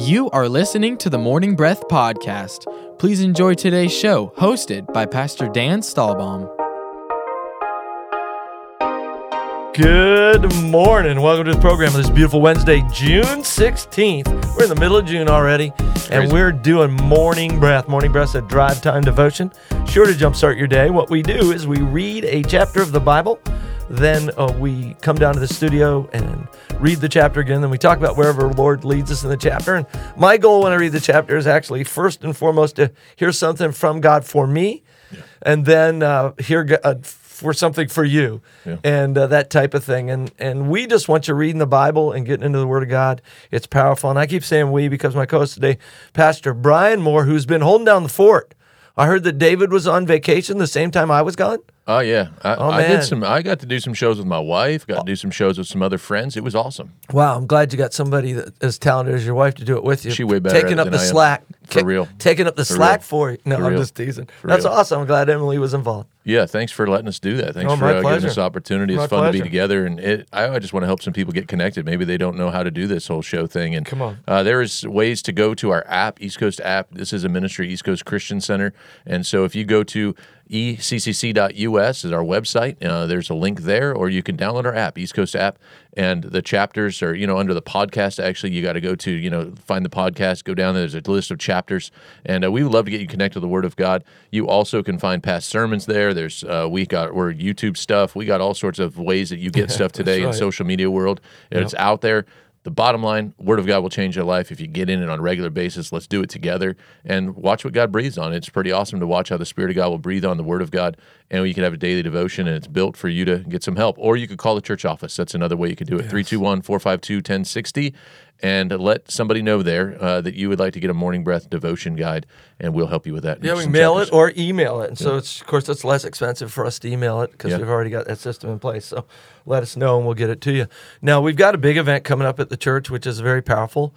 You are listening to the Morning Breath Podcast. Please enjoy today's show, hosted by Pastor Dan Stahlbaum. Good morning. Welcome to the program this beautiful Wednesday, June 16th. We're in the middle of June already, and we're doing morning breath. Morning breath's a drive time devotion, sure to jumpstart your day. What we do is we read a chapter of the Bible, then uh, we come down to the studio and read the chapter again. Then we talk about wherever the Lord leads us in the chapter. And my goal when I read the chapter is actually first and foremost to hear something from God for me, and then uh, hear God for something for you Yeah. and uh, that type of thing. And and we just want you reading the Bible and getting into the Word of God. It's powerful. And I keep saying we because my co-host today, Pastor Brian Moore, who's been holding down the fort. I heard that David was on vacation the same time I was gone. Oh yeah, I, Oh, I did some. I got to do some shows with my wife. Got to oh. do some shows with some other friends. It was awesome. Wow, I'm glad you got somebody that as talented as your wife to do it with you. She way better taking up the slack For real. taking up the For slack real. for you. No, For I'm real. just teasing. For That's real. awesome. I'm glad Emily was involved. Yeah, thanks for letting us do that. Thanks Oh, for uh, giving us the opportunity. It's My fun to be together, and it, I, I just want to help some people get connected. Maybe they don't know how to do this whole show thing. And Come on. uh, there is ways to go to our app, East Coast app. This is a ministry, East Coast Christian Center, and so if you go to eccc.us is our website. Uh, there's a link there, or you can download our app, East Coast app, and the chapters are you know under the podcast. Actually, you got to go to you know find the podcast, go down there. There's a list of chapters, and uh, we would love to get you connected to the Word of God. You also can find past sermons there. There's uh, we got we're YouTube stuff. We got all sorts of ways that you get stuff today in social media world. And It's out there. The bottom line, Word of God will change your life if you get in it on a regular basis. Let's do it together and watch what God breathes on. It's pretty awesome to watch how the Spirit of God will breathe on the Word of God, and you can have a daily devotion, and it's built for you to get some help. Or you could call the church office. That's another way you could do it 321 452 1060 and let somebody know there uh, that you would like to get a morning breath devotion guide, and we'll help you with that. Yeah, we mail chapters. it or email it. And so it's of course it's less expensive for us to email it because Yeah. we've already got that system in place. So let us know and we'll get it to you. Now we've got a big event coming up at the church, which is very powerful.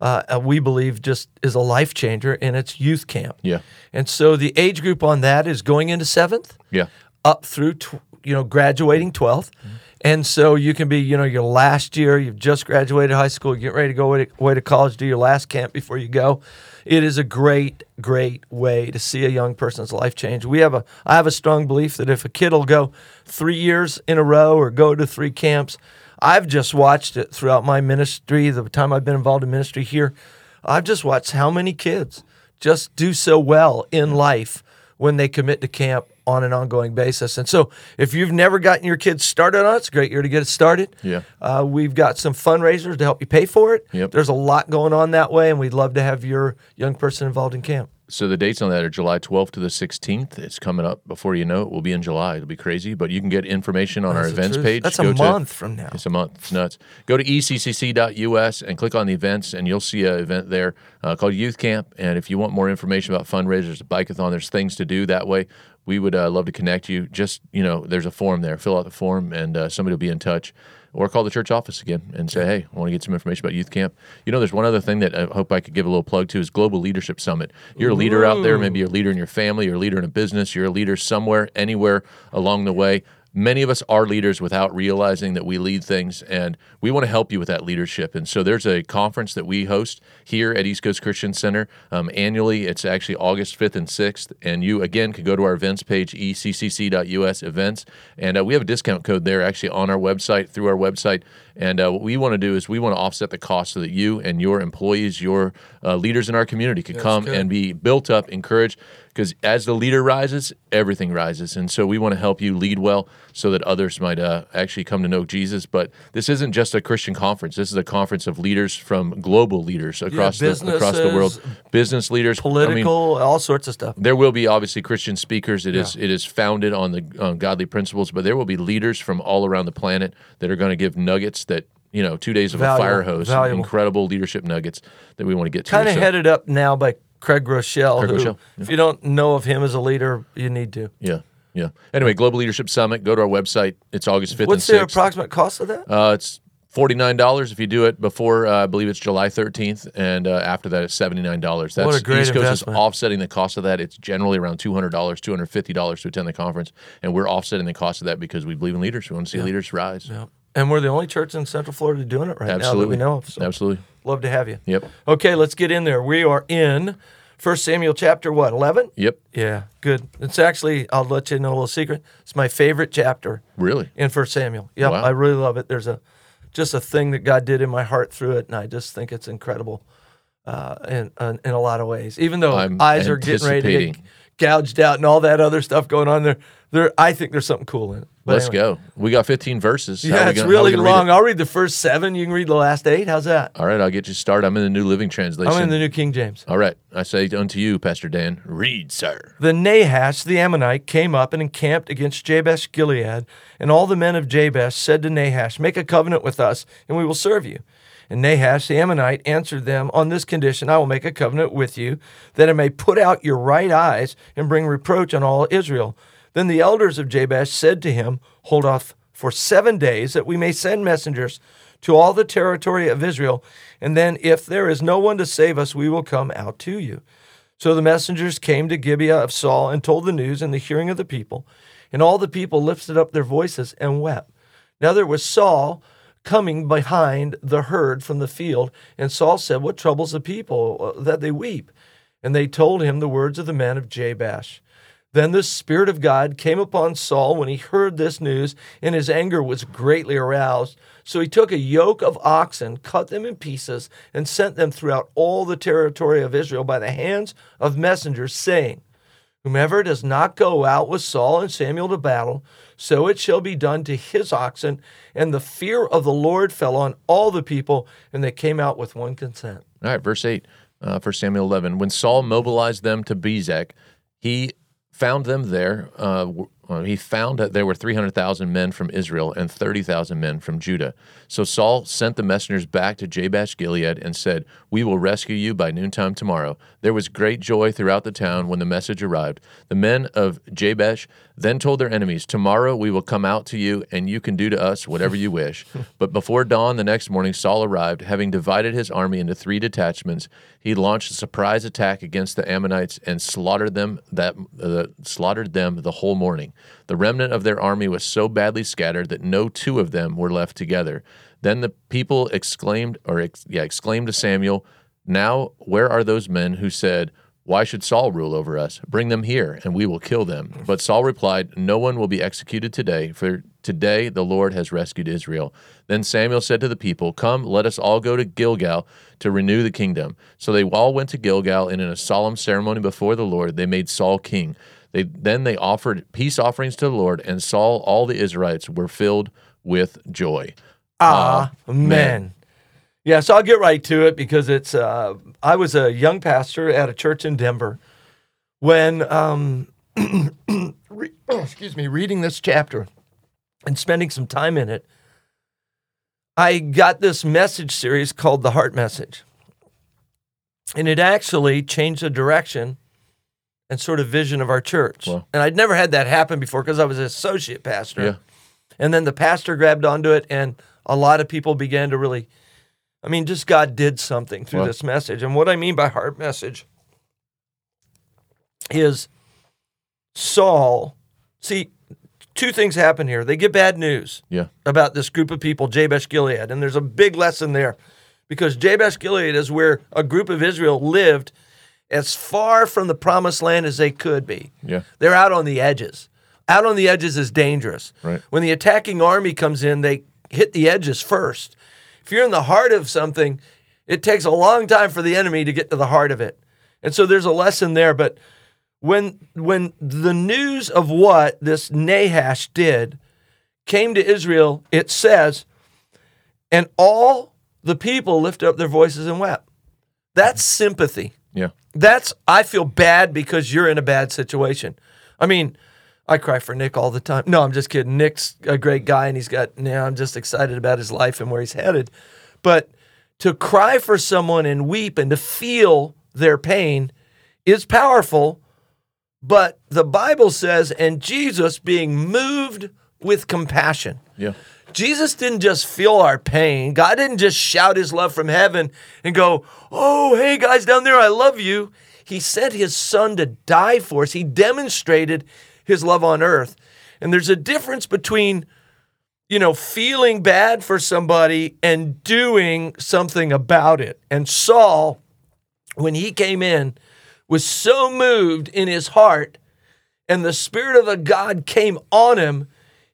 Uh, we believe just is a life changer, and it's youth camp. Yeah. And so the age group on that is going into seventh Yeah. up through tw- you know graduating 12th and so you can be you know your last year you've just graduated high school get ready to go away to, away to college do your last camp before you go. It is a great great way to see a young person's life change. We have a i have a strong belief that if a kid will go three years in a row or go to three camps i've just watched it throughout my ministry the time i've been involved in ministry here. I've just watched how many kids just do so well in life when they commit to camp on an ongoing basis. And so, if you've never gotten your kids started on it, it's a great year to get it started. Yeah. Uh, we've got some fundraisers to help you pay for it. Yep. There's a lot going on that way, and we'd love to have your young person involved in camp. So the dates on that are July 12th to the 16th. It's coming up before you know it. We'll be in July. It'll be crazy, but you can get information on our That's the events truth. page. That's Go a to- month from now. It's a month. It's nuts. Go to eccc.us and click on the events, and you'll see an event there uh, called Youth Camp. And if you want more information about fundraisers, a bikeathon, there's things to do that way. We would uh, love to connect you. Just you know, there's a form there. Fill out the form, and uh, somebody will be in touch. Or call the church office again and say, "Hey, I want to get some information about youth camp." You know, there's one other thing that I hope I could give a little plug to is Global Leadership Summit. You're a leader out there, maybe you're a leader in your family, you're a leader in a business, you're a leader somewhere, anywhere along the way. Many of us are leaders without realizing that we lead things, and we want to help you with that leadership. And so there's a conference that we host here at East Coast Christian Center um, annually. It's actually August 5th and 6th. And you, again, can go to our events page, eccc.us events. And uh, we have a discount code there actually on our website, through our website. And uh, what we want to do is we want to offset the cost so that you and your employees, your uh, leaders in our community can come good. and be built up, encouraged. Because as the leader rises, everything rises. And so we want to help you lead well so that others might uh, actually come to know Jesus. But this isn't just a Christian conference. This is a conference of leaders from global leaders across, the, across the world. Business leaders. I mean, Political, all sorts of stuff. there will be obviously Christian speakers. It is it is founded on the on godly principles, but there will be leaders from all around the planet that are going to give nuggets that you know two days of Valuable, a fire hose, incredible leadership nuggets that we want to get to. Kind of So- headed up now by Craig Groeschel. Craig who, Groeschel, If you don't know of him as a leader, you need to. Yeah, yeah. Anyway, Global Leadership Summit. Go to our website. It's August fifth What's the approximate cost of that? Uh, it's forty nine dollars if you do it before. Uh, I believe it's July thirteenth, and uh, after that, it's seventy nine dollars. That's What a great East Coast investment. is offsetting the cost of that. It's generally around two hundred dollars, two hundred fifty dollars to attend the conference, and we're offsetting the cost of that because we believe in leaders. We want to see leaders rise. Yeah. And we're the only church in Central Florida doing it right Absolutely. now that we know of. So Absolutely. love to have you. Yep. Okay, let's get in there. We are in 1 Samuel chapter what, 11? Yep. Yeah, good. It's actually, I'll let you know a little secret. It's my favorite chapter Really. in 1 Samuel. Yep, Wow. I really love it. There's a just a thing that God did in my heart through it, and I just think it's incredible uh, in, in in a lot of ways. Even though I'm eyes are getting ready to get gouged out and all that other stuff going on there, there I think there's something cool in it. But Let's anyway. go. We got 15 verses. Yeah, it's gonna- really gonna read long. I'll read the first seven. You can read the last eight. How's that? All right, I'll get you started. I'm in the New Living Translation. I'm in the New King James. All right, I say unto you, Pastor Dan, read, sir. The Nahash the Ammonite came up and encamped against Jabesh Gilead, and all the men of Jabesh said to Nahash, Make a covenant with us, and we will serve you. And Nahash the Ammonite answered them, On this condition I will make a covenant with you, that it may put out your right eyes and bring reproach on all Israel. Then the elders of Jabesh said to him, Hold off for seven days, that we may send messengers to all the territory of Israel, and then if there is no one to save us, we will come out to you. So the messengers came to Gibeah of Saul and told the news in the hearing of the people. And all the people lifted up their voices and wept. Now there was Saul coming behind the herd from the field. And Saul said, What troubles the people uh, that they weep? And they told him the words of the men of Jabesh. Then the Spirit of God came upon Saul when he heard this news, and his anger was greatly aroused. So he took a yoke of oxen, cut them in pieces, and sent them throughout all the territory of Israel by the hands of messengers, saying, Whomever does not go out with Saul and Samuel to battle, so it shall be done to his oxen. And the fear of the Lord fell on all the people, and they came out with one consent. All right, verse 8, uh, 1 Samuel 11. When Saul mobilized them to Bezek, he found them there. Uh, w- uh, he found that there were 300,000 men from Israel and 30,000 men from Judah. So Saul sent the messengers back to Jabesh Gilead and said, We will rescue you by noontime tomorrow. There was great joy throughout the town when the message arrived. The men of Jabesh then told their enemies, Tomorrow we will come out to you, and you can do to us whatever you wish. but before dawn the next morning, Saul arrived, having divided his army into three detachments. He launched a surprise attack against the Ammonites and slaughtered them that uh, slaughtered them the whole morning. The remnant of their army was so badly scattered that no two of them were left together. Then the people exclaimed, or ex- yeah, exclaimed to Samuel, "Now where are those men who said?" Why should Saul rule over us? Bring them here, and we will kill them. But Saul replied, No one will be executed today, for today the Lord has rescued Israel. Then Samuel said to the people, Come, let us all go to Gilgal to renew the kingdom. So they all went to Gilgal, and in a solemn ceremony before the Lord, they made Saul king. They, then they offered peace offerings to the Lord, and Saul, all the Israelites, were filled with joy. Amen. Yeah, so I'll get right to it because it's. Uh, I was a young pastor at a church in Denver when, um, re- excuse me, reading this chapter and spending some time in it. I got this message series called the Heart Message, and it actually changed the direction and sort of vision of our church. Wow. And I'd never had that happen before because I was an associate pastor. Yeah. And then the pastor grabbed onto it, and a lot of people began to really, I mean, just God did something through Wow. this message. And what I mean by heart message is Saul, see, two things happen here. They get bad news Yeah. about this group of people, Jabesh Gilead, and there's a big lesson there because Jabesh Gilead is where a group of Israel lived as far from the promised land as they could be. Yeah. They're out on the edges. Out on the edges is dangerous. Right. When the attacking army comes in, they hit the edges first. If you're in the heart of something, it takes a long time for the enemy to get to the heart of it. And so there's a lesson there. But when when the news of what this Nahash did came to Israel, it says, and all the people lifted up their voices and wept. That's sympathy Yeah. that's I feel bad because you're in a bad situation. I mean, I cry for Nick all the time. No, I'm just kidding. Nick's a great guy and he's got now I'm just excited about his life and where he's headed. But to cry for someone and weep and to feel their pain is powerful. But the Bible says, and Jesus being moved with compassion. Yeah. Jesus didn't just feel our pain. God didn't just shout his love from heaven and go, Oh, hey guys down there, I love you. He sent his son to die for us. He demonstrated his love on earth. And there's a difference between you know, feeling bad for somebody and doing something about it. And Saul, when he came in, was so moved in his heart, and the Spirit of the God came on him.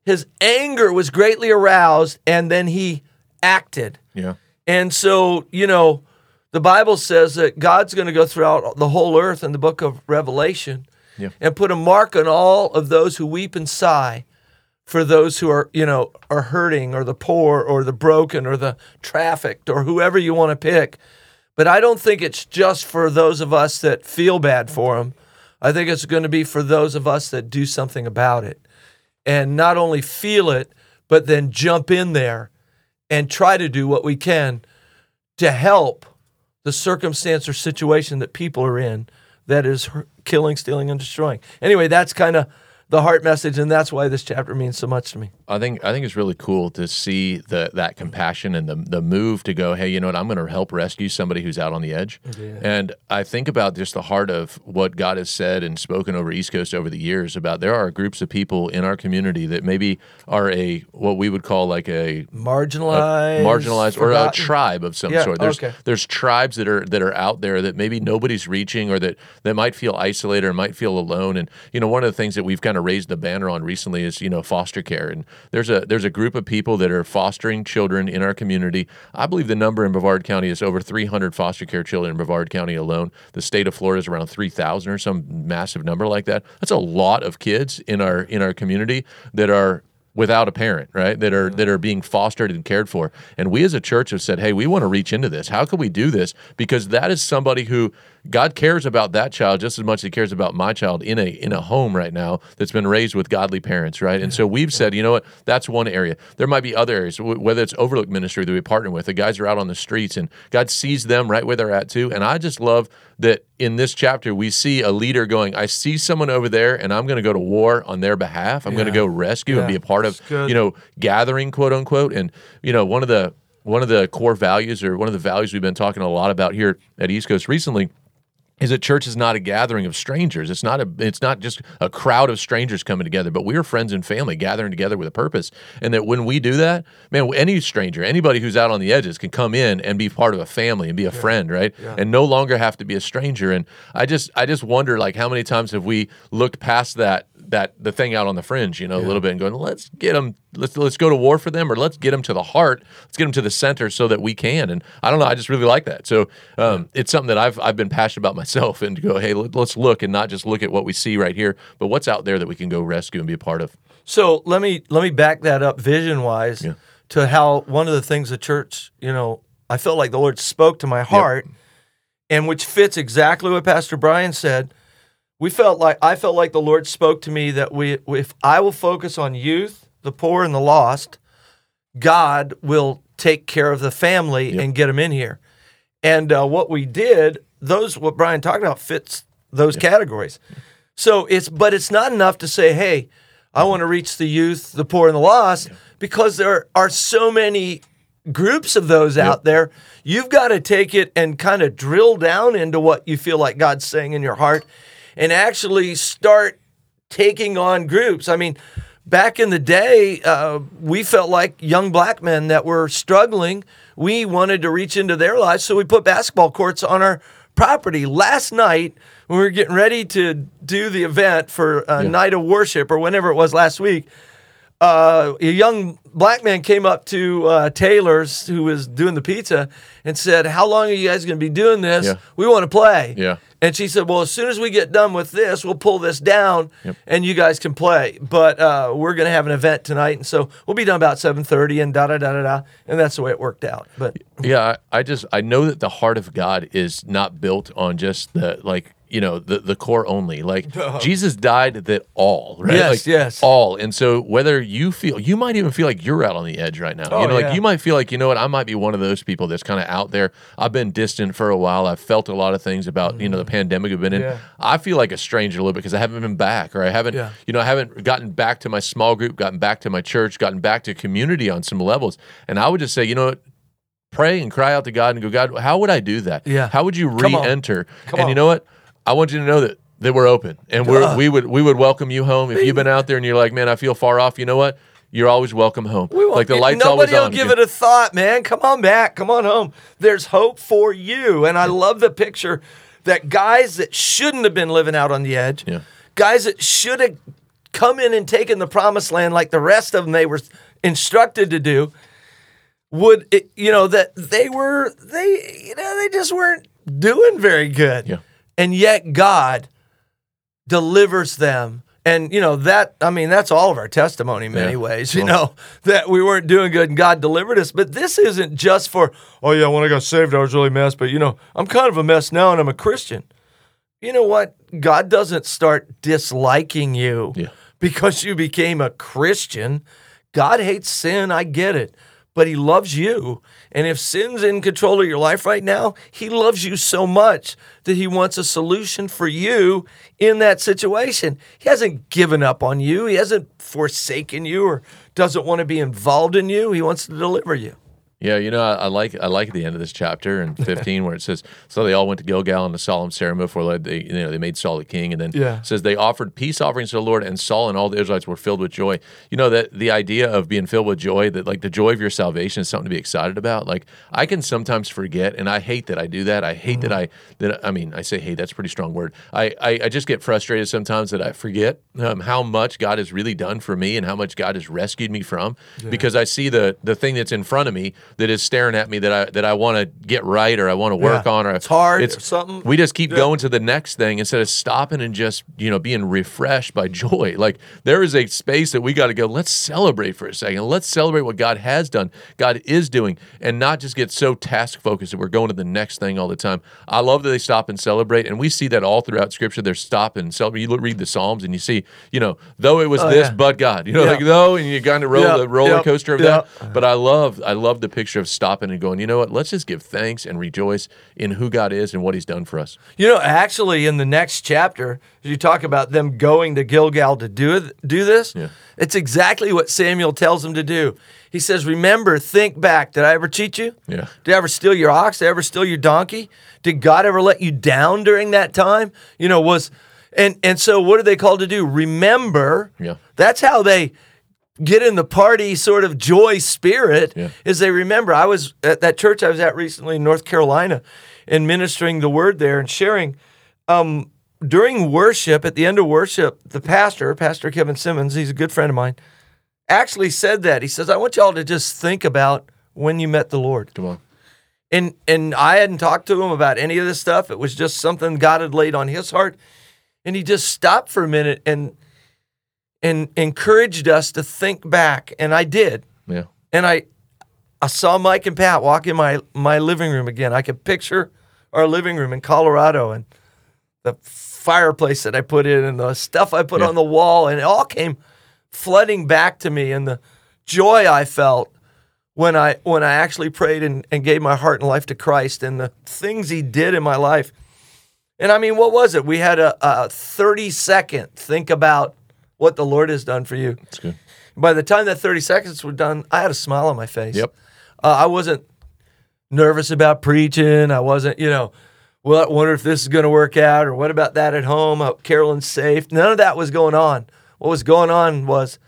His anger was greatly aroused, and then he acted. Yeah. And so, you know, the Bible says that God's going to go throughout the whole earth in the book of Revelation Yeah. and put a mark on all of those who weep and sigh for those who are, you know, are hurting or the poor or the broken or the trafficked or whoever you want to pick. But I don't think it's just for those of us that feel bad for them. I think it's going to be for those of us that do something about it and not only feel it, but then jump in there and try to do what we can to help the circumstance or situation that people are in that is killing, stealing, and destroying. Anyway, that's kind of the heart message, and that's why this chapter means so much to me. I think I think it's really cool to see the that compassion and the the move to go, hey, you know what? I'm going to help rescue somebody who's out on the edge. And I think about just the heart of what God has said and spoken over East Coast over the years about there are groups of people in our community that maybe are a what we would call like a Marginalized, marginalized or a tribe of some Yeah, sort. There's okay. there's tribes that are that are out there that maybe nobody's reaching or that that might feel isolated or might feel alone. And you know, one of the things that we've kind of raised the banner on recently is you know foster care. And there's a there's a group of people that are fostering children in our community. I believe the number in Brevard County is over 300 foster care children in Brevard County alone. The state of Florida is around 3,000 or some massive number like that. That's a lot of kids in our in our community that are without a parent, right? That are that are being fostered and cared for. And we as a church have said, "Hey, we want to reach into this. How can we do this? Because that is somebody who God cares about that child just as much as he cares about my child in a in a home right now that's been raised with godly parents, right? And so we've said, you know what? That's one area. There might be other areas, whether it's Overlook Ministry that we partner with. The guys are out on the streets and God sees them right where they're at too. And I just love that in this chapter we see a leader going, I see someone over there and I'm going to go to war on their behalf. I'm going to go rescue and be a part of, you know, gathering, quote unquote. And you know, one of the one of the core values or one of the values we've been talking a lot about here at East Coast recently is that church is not a gathering of strangers. It's not a it's not just a crowd of strangers coming together, but we are friends and family gathering together with a purpose. And that when we do that, man, any stranger, anybody who's out on the edges can come in and be part of a family and be a friend, right? And no longer have to be a stranger. And I just I just wonder like how many times have we looked past that that the thing out on the fringe, you know, a little bit and going, let's get them, let's let's go to war for them, or let's get them to the heart, let's get them to the center so that we can. And I don't know, I just really like that. So um, it's something that I've I've been passionate about myself, and to go, hey, let, let's look and not just look at what we see right here, but what's out there that we can go rescue and be a part of. So let me let me back that up vision wise Yeah. to how one of the things the church, you know, I felt like the Lord spoke to my heart, and which fits exactly what Pastor Brian said. We felt like I felt like the Lord spoke to me that we if I will focus on youth, the poor, and the lost, God will take care of the family Yep. and get them in here. And uh, what we did, those what Brian talked about fits those categories. So it's but it's not enough to say, hey, I want to reach the youth, the poor, and the lost, because there are so many groups of those out there. You've got to take it and kind of drill down into what you feel like God's saying in your heart and actually start taking on groups. I mean, back in the day, uh, we felt like young black men that were struggling. We wanted to reach into their lives, so we put basketball courts on our property. Last night, when we were getting ready to do the event for a night of worship or whenever it was last week, uh, a young black man came up to uh, Taylor's, who was doing the pizza, and said, "How long are you guys going to be doing this? Yeah. We want to play." Yeah. And she said, "Well, as soon as we get done with this, we'll pull this down, and you guys can play. But uh, we're going to have an event tonight, and so we'll be done about seven thirty, and da da da da da. And that's the way it worked out. But Yeah, I, I just I know that the heart of God is not built on just the like you know the the core only. Like Jesus died that all right. Yes, Like, yes. all. And so whether you feel you might even feel like you're out on the edge right now. Oh, you know, yeah. like you might feel like you know what I might be one of those people that's kind of out there. I've been distant for a while. I've felt a lot of things about you know the pandemic I've been in. Yeah. I feel like a stranger a little bit because I haven't been back or I haven't Yeah. you know I haven't gotten back to my small group, gotten back to my church, gotten back to community on some levels. And I would just say you know what pray and cry out to God and go, God, how would I do that? Yeah. How would you re-enter? Come on. and you know what? I want you to know that that we're open and we're, we would we would welcome you home if you've been out there and you're like, man, I feel far off. You know what? you're always welcome home. We won't like the lights nobody always will give it a thought, man. Come on back. Come on home. There's hope for you. And I love the picture that guys that shouldn't have been living out on the edge, Yeah. guys that should have come in and taken the promised land like the rest of them they were instructed to do, would it, you know that they were they you know they just weren't doing very good. Yeah. And yet God delivers them. And you know that I mean that's all of our testimony in many Yeah. ways, you Well- know, that we weren't doing good and God delivered us. But this isn't just for, oh yeah, when I got saved I was really messed. but you know, I'm kind of a mess now and I'm a Christian. You know what? God doesn't start disliking you Yeah. because you became a Christian. God hates sin, I get it. But he loves you. And if sin's in control of your life right now, he loves you so much that he wants a solution for you in that situation. He hasn't given up on you, he hasn't forsaken you or doesn't want to be involved in you. He wants to deliver you. Yeah, you know, I, I like I like the end of this chapter in 15 where it says, "So they all went to Gilgal in a solemn ceremony before they, you know, they made Saul the king." And then Yeah. it says they offered peace offerings to the Lord, and Saul and all the Israelites were filled with joy. You know that the idea of being filled with joy, that like the joy of your salvation is something to be excited about. Like I can sometimes forget, and I hate that I do that. I hate that I that I mean I say hey, That's a pretty strong word. I I, I just get frustrated sometimes that I forget um, how much God has really done for me and how much God has rescued me from, because I see the the thing that's in front of me that is staring at me that I that I want to get right or I want to work Yeah. on or It's hard or something. We just keep going to the next thing instead of stopping and just you know being refreshed by joy. Like there is a space that we got to go. Let's celebrate for a second. Let's celebrate what God has done, God is doing, and not just get so task focused that we're going to the next thing all the time. I love that they stop and celebrate, and we see that all throughout Scripture. They're stopping and celebrate. You look, read the Psalms and you see, you know, though it was Oh, this, yeah. but God, you know, Yeah. like though, and you kind of roll the roller coaster of that. But I love, I love the picture of stopping and going. You know what? Let's just give thanks and rejoice in who God is and what He's done for us. You know, actually, in the next chapter, you talk about them going to Gilgal to do do this, Yeah. it's exactly what Samuel tells them to do. He says, "Remember, think back. Did I ever cheat you? Yeah. Did I ever steal your ox? Did I ever steal your donkey? Did God ever let you down during that time? You know, was and and so what are they called to do? Remember. Yeah. That's how they get in the party sort of joy spirit Yeah. is they remember I was at that church I was at recently in North Carolina and ministering the word there and sharing um, during worship at the end of worship the pastor Pastor Kevin Simmons he's a good friend of mine actually said that he says I want y'all to just think about when you met the Lord Come on. and and I hadn't talked to him about any of this stuff. It was just something God had laid on his heart, and he just stopped for a minute and and encouraged us to think back. And I did, Yeah. and I I saw Mike and Pat walk in my my living room again. I could picture our living room in Colorado and the fireplace that I put in and the stuff I put Yeah. on the wall, and it all came flooding back to me, and the joy I felt when I when I actually prayed and, and gave my heart and life to Christ and the things He did in my life. And I mean, what was it? We had a, a 30 second think about what the Lord has done for you. That's good. By the time that 30 seconds were done, I had a smile on my face. Yep. Uh, I wasn't nervous about preaching. I wasn't, you know, well, I wonder if this is going to work out or what about that at home? I hope Carolyn's safe. None of that was going on. What was going on was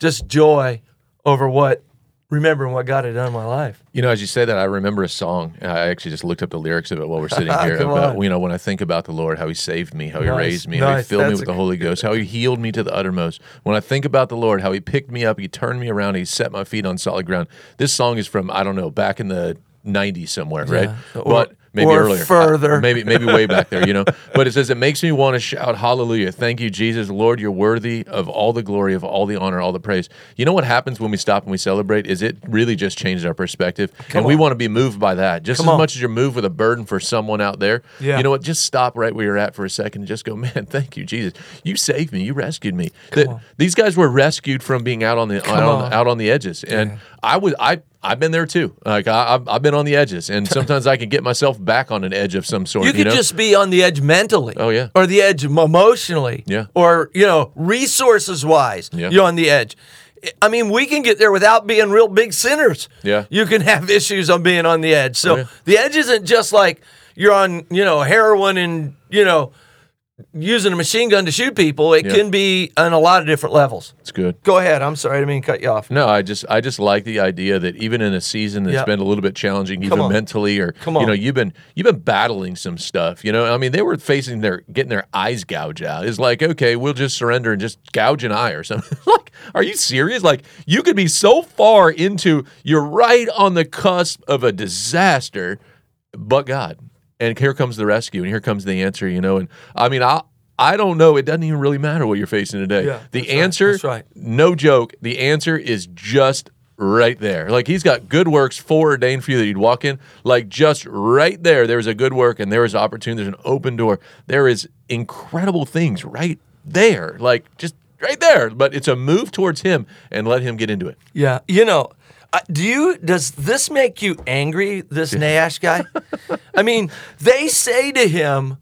just joy over what, remembering what God had done in my life. You know, as you say that, I remember a song. I actually just looked up the lyrics of it while we're sitting here. About on. you know, when I think about the Lord, how He saved me, how He Nice, raised me, how He nice. filled me with the Holy Ghost, how He healed me to the uttermost. When I think about the Lord, how He picked me up, He turned me around, He set my feet on solid ground. This song is from I don't know, back in the '90s somewhere, right? Or- but maybe or earlier, further. Maybe maybe way back there, you know. But it says it makes me want to shout Hallelujah! Thank you, Jesus, Lord, you're worthy of all the glory, of all the honor, all the praise. You know what happens when we stop and we celebrate is it really just changes our perspective, and we want to be moved by that just Come as on. much as you're moved with a burden for someone out there. Yeah. You know what? Just stop right where you're at for a second and just go, man, thank you, Jesus. You saved me. You rescued me. That- these guys were rescued from being out on the out on, on. out on the edges, and I was I. I've been there too. Like I, I've, I've been on the edges, and sometimes I can get myself back on an edge of some sort. You could know? just be on the edge mentally. Oh, yeah. Or the edge emotionally. Yeah. Or, you know, resources wise. Yeah. You're on the edge. I mean, we can get there without being real big sinners. Yeah. You can have issues on being on the edge. So Oh, yeah. the edge isn't just like you're on, you know, heroin and, you know, using a machine gun to shoot people, it Yeah. can be on a lot of different levels. It's good. Go ahead. I'm sorry. I didn't mean to cut you off. No, I just I just like the idea that even in a season that's Yeah. been a little bit challenging, even on. mentally, or Come on. you know, you've been you've been battling some stuff. You know, I mean, they were facing their getting their eyes gouged out. It's like, okay, we'll just surrender and just gouge an eye or something. like, are you serious? Like, you could be so far into you're right on the cusp of a disaster, but God, and here comes the rescue, and here comes the answer. You know, and I mean, I. I don't know. It doesn't even really matter what you're facing today. Yeah, the right, answer, that's right. no joke, the answer is just right there. Like he's got good works foreordained for you that you'd walk in. Like just right there, there's a good work and there is opportunity. There's an open door. There is incredible things right there. Like just right there. But it's a move towards him and let him get into it. Yeah. You know, uh, do you does this make you angry this Nash guy? I mean, they say to him,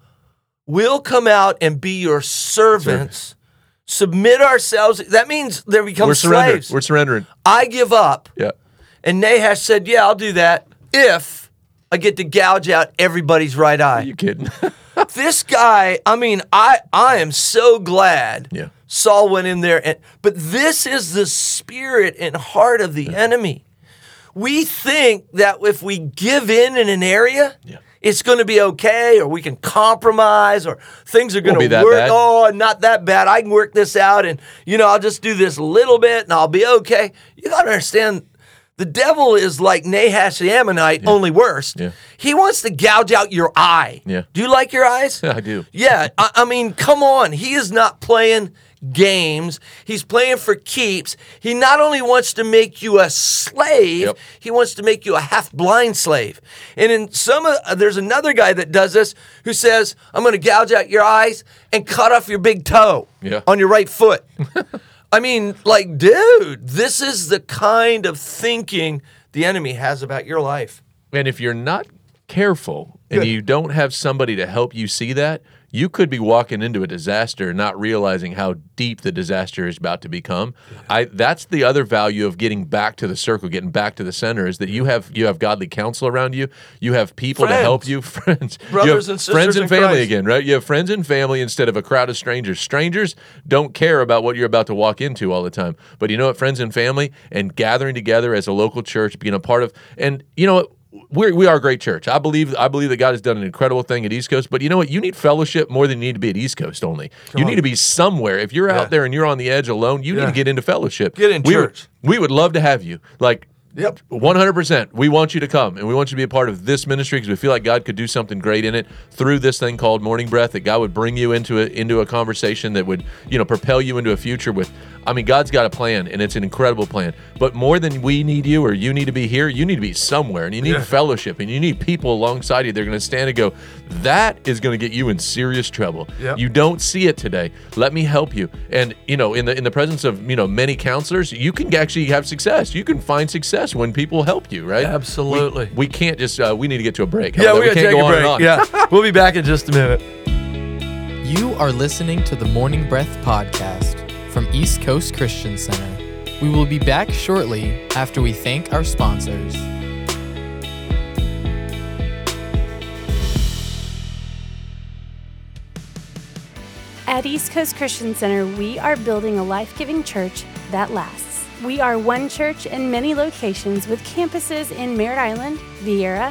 "We'll come out and be your servants." Submit ourselves. That means they become We're surrendering. slaves. We're surrendering. I give up. Yeah. And Nahash said, Yeah, I'll do that if I get to gouge out everybody's right Are eye. you kidding? this guy, I mean, I I am so glad Yeah. Saul went in there and but this is the spirit and heart of the enemy. We think that if we give in in an area, Yeah. it's going to be okay, or we can compromise, or things are going to work. bad. Oh, not that bad. I can work this out, and you know, I'll just do this little bit, and I'll be okay. You got to understand, the devil is like Nahash the Ammonite, only worse. Yeah. He wants to gouge out your eye. Yeah. Do you like your eyes? I do. Yeah, I, I mean, come on. He is not playing games. He's playing for keeps. He not only wants to make you a slave, Yep. he wants to make you a half blind slave. And in some, uh, there's another guy that does this who says, "I'm going to gouge out your eyes and cut off your big toe Yeah. on your right foot." I mean, like, dude, this is the kind of thinking the enemy has about your life. And if you're not careful and Good. you don't have somebody to help you see that, you could be walking into a disaster and not realizing how deep the disaster is about to become. I that's the other value of getting back to the circle, getting back to the center is that you have you have godly counsel around you. You have people to help you, friends. Brothers and sisters friends and family Christ. again, right? You have friends and family instead of a crowd of strangers. Strangers don't care about what you're about to walk into all the time. But you know what, friends and family and gathering together as a local church, being a part of and you know what we're, we are a great church. I believe I believe that God has done an incredible thing at East Coast. But you know what? You need fellowship more than you need to be at East Coast only. you need to be somewhere. If you're Yeah. out there and you're on the edge alone, you need to get into fellowship. Get in we church. Would, we would love to have you. Like Yep. 100%. We want you to come and we want you to be a part of this ministry because we feel like God could do something great in it through this thing called Morning Breath that God would bring you into a, into a conversation that would, you know, propel you into a future with I mean, God's got a plan and it's an incredible plan. But more than we need you or you need to be here, you need to be somewhere and you need Yeah. fellowship and you need people alongside you. They're going to stand and go, that is going to get you in serious trouble. Yep. You don't see it today. Let me help you. And you know, in the in the presence of you know many counselors, you can actually have success. You can find success when people help you, right? Absolutely. We, we can't just. Uh, we need to get to a break. Yeah, about we gotta can't take go a on break. and on. Yeah, we'll be back in just a minute. You are listening to the Morning Breath podcast from East Coast Christian Center. We will be back shortly after we thank our sponsors. At East Coast Christian Center, we are building a life giving church that lasts. We are one church in many locations with campuses in Merritt Island, Viera,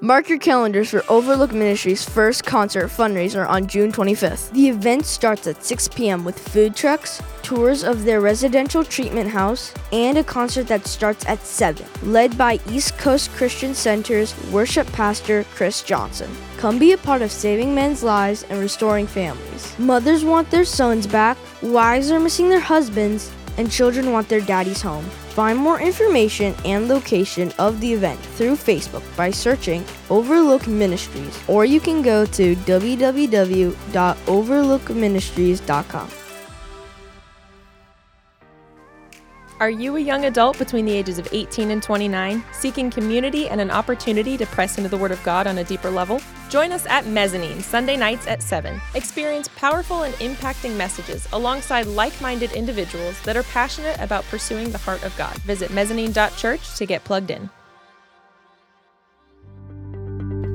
Mark your calendars for Overlook Ministries' first concert fundraiser on June 25th. The event starts at 6 p.m. with food trucks, tours of their residential treatment house, and a concert that starts at 7, led by East Coast Christian Center's worship pastor Chris Johnson. Come be a part of saving men's lives and restoring families. Mothers want their sons back, wives are missing their husbands, and children want their daddies home. Find more information and location of the event through Facebook by searching Overlook Ministries, or you can go to www.overlookministries.com. Are you a young adult between the ages of 18 and 29, seeking community and an opportunity to press into the Word of God on a deeper level? Join us at Mezzanine Sunday nights at 7. Experience powerful and impacting messages alongside like minded individuals that are passionate about pursuing the heart of God. Visit mezzanine.church to get plugged in.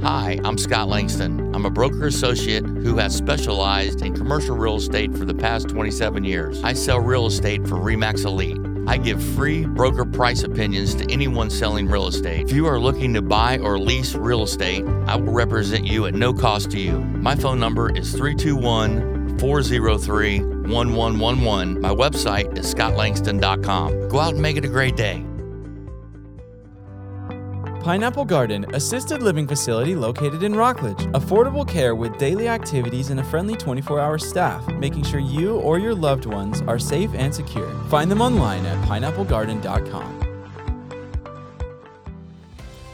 Hi, I'm Scott Langston. I'm a broker associate who has specialized in commercial real estate for the past 27 years. I sell real estate for REMAX Elite. I give free broker price opinions to anyone selling real estate. If you are looking to buy or lease real estate, I will represent you at no cost to you. My phone number is 321 403 1111. My website is scottlangston.com. Go out and make it a great day. Pineapple Garden, assisted living facility located in Rockledge. Affordable care with daily activities and a friendly 24 hour staff, making sure you or your loved ones are safe and secure. Find them online at pineapplegarden.com.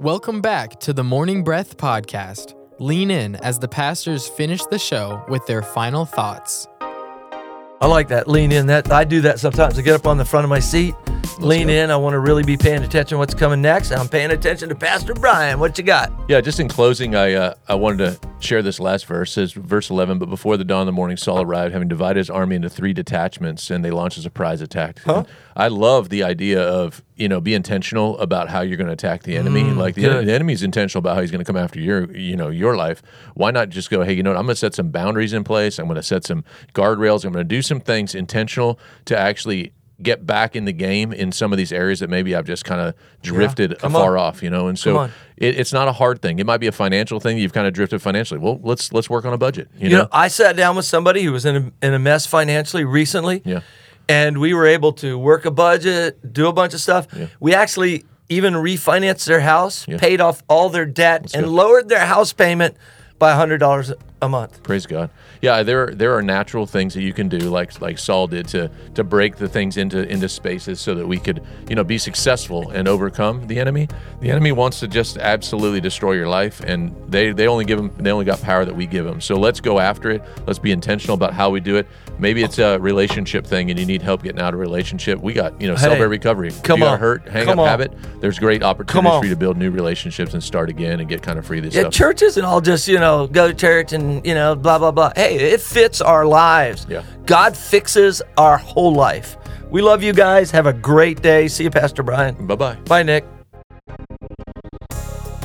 Welcome back to the Morning Breath Podcast. Lean in as the pastors finish the show with their final thoughts. I like that. Lean in. That I do that sometimes. I get up on the front of my seat, lean in. I want to really be paying attention to what's coming next. I'm paying attention to Pastor Brian. What you got? Yeah, just in closing, I uh, I wanted to share this last verse. It says verse 11, but before the dawn of the morning, Saul arrived, having divided his army into three detachments, and they launched a surprise attack. Huh? I love the idea of you know be intentional about how you're going to attack the enemy. like the, good. the enemy's intentional about how he's going to come after your you know your life. Why not just go, hey, you know what? I'm going to set some boundaries in place. I'm going to set some guardrails. I'm going to do some things intentional to actually get back in the game in some of these areas that maybe I've just kind of drifted Come afar on. off, you know. And so it, it's not a hard thing. It might be a financial thing. You've kind of drifted financially. Well, let's let's work on a budget. You, You know, know, I sat down with somebody who was in a, in a mess financially recently. Yeah. And we were able to work a budget, do a bunch of stuff. We actually even refinanced their house, Yeah. paid off all their debt, and good. lowered their house payment by $100 a month. Praise God. Yeah, there there are natural things that you can do, like like Saul did, to to break the things into into spaces so that we could you know be successful and overcome the enemy. The enemy wants to just absolutely destroy your life, and they they only give them they only got power that we give them. So let's go after it. Let's be intentional about how we do it. Maybe it's a relationship thing, and you need help getting out of a relationship. We got you know celebrate Hey, recovery. If come you got on. hurt, hang Come up on. habit. There's great opportunities for you to build new relationships and start again and get kind of free of this Yeah, stuff. church isn't all just, you know, go to church and, you know, blah, blah, blah. Hey, it fits our lives. Yeah. God fixes our whole life. We love you guys. Have a great day. See you, Pastor Brian. Bye bye. Bye, Nick.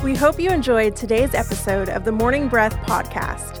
We hope you enjoyed today's episode of the Morning Breath podcast.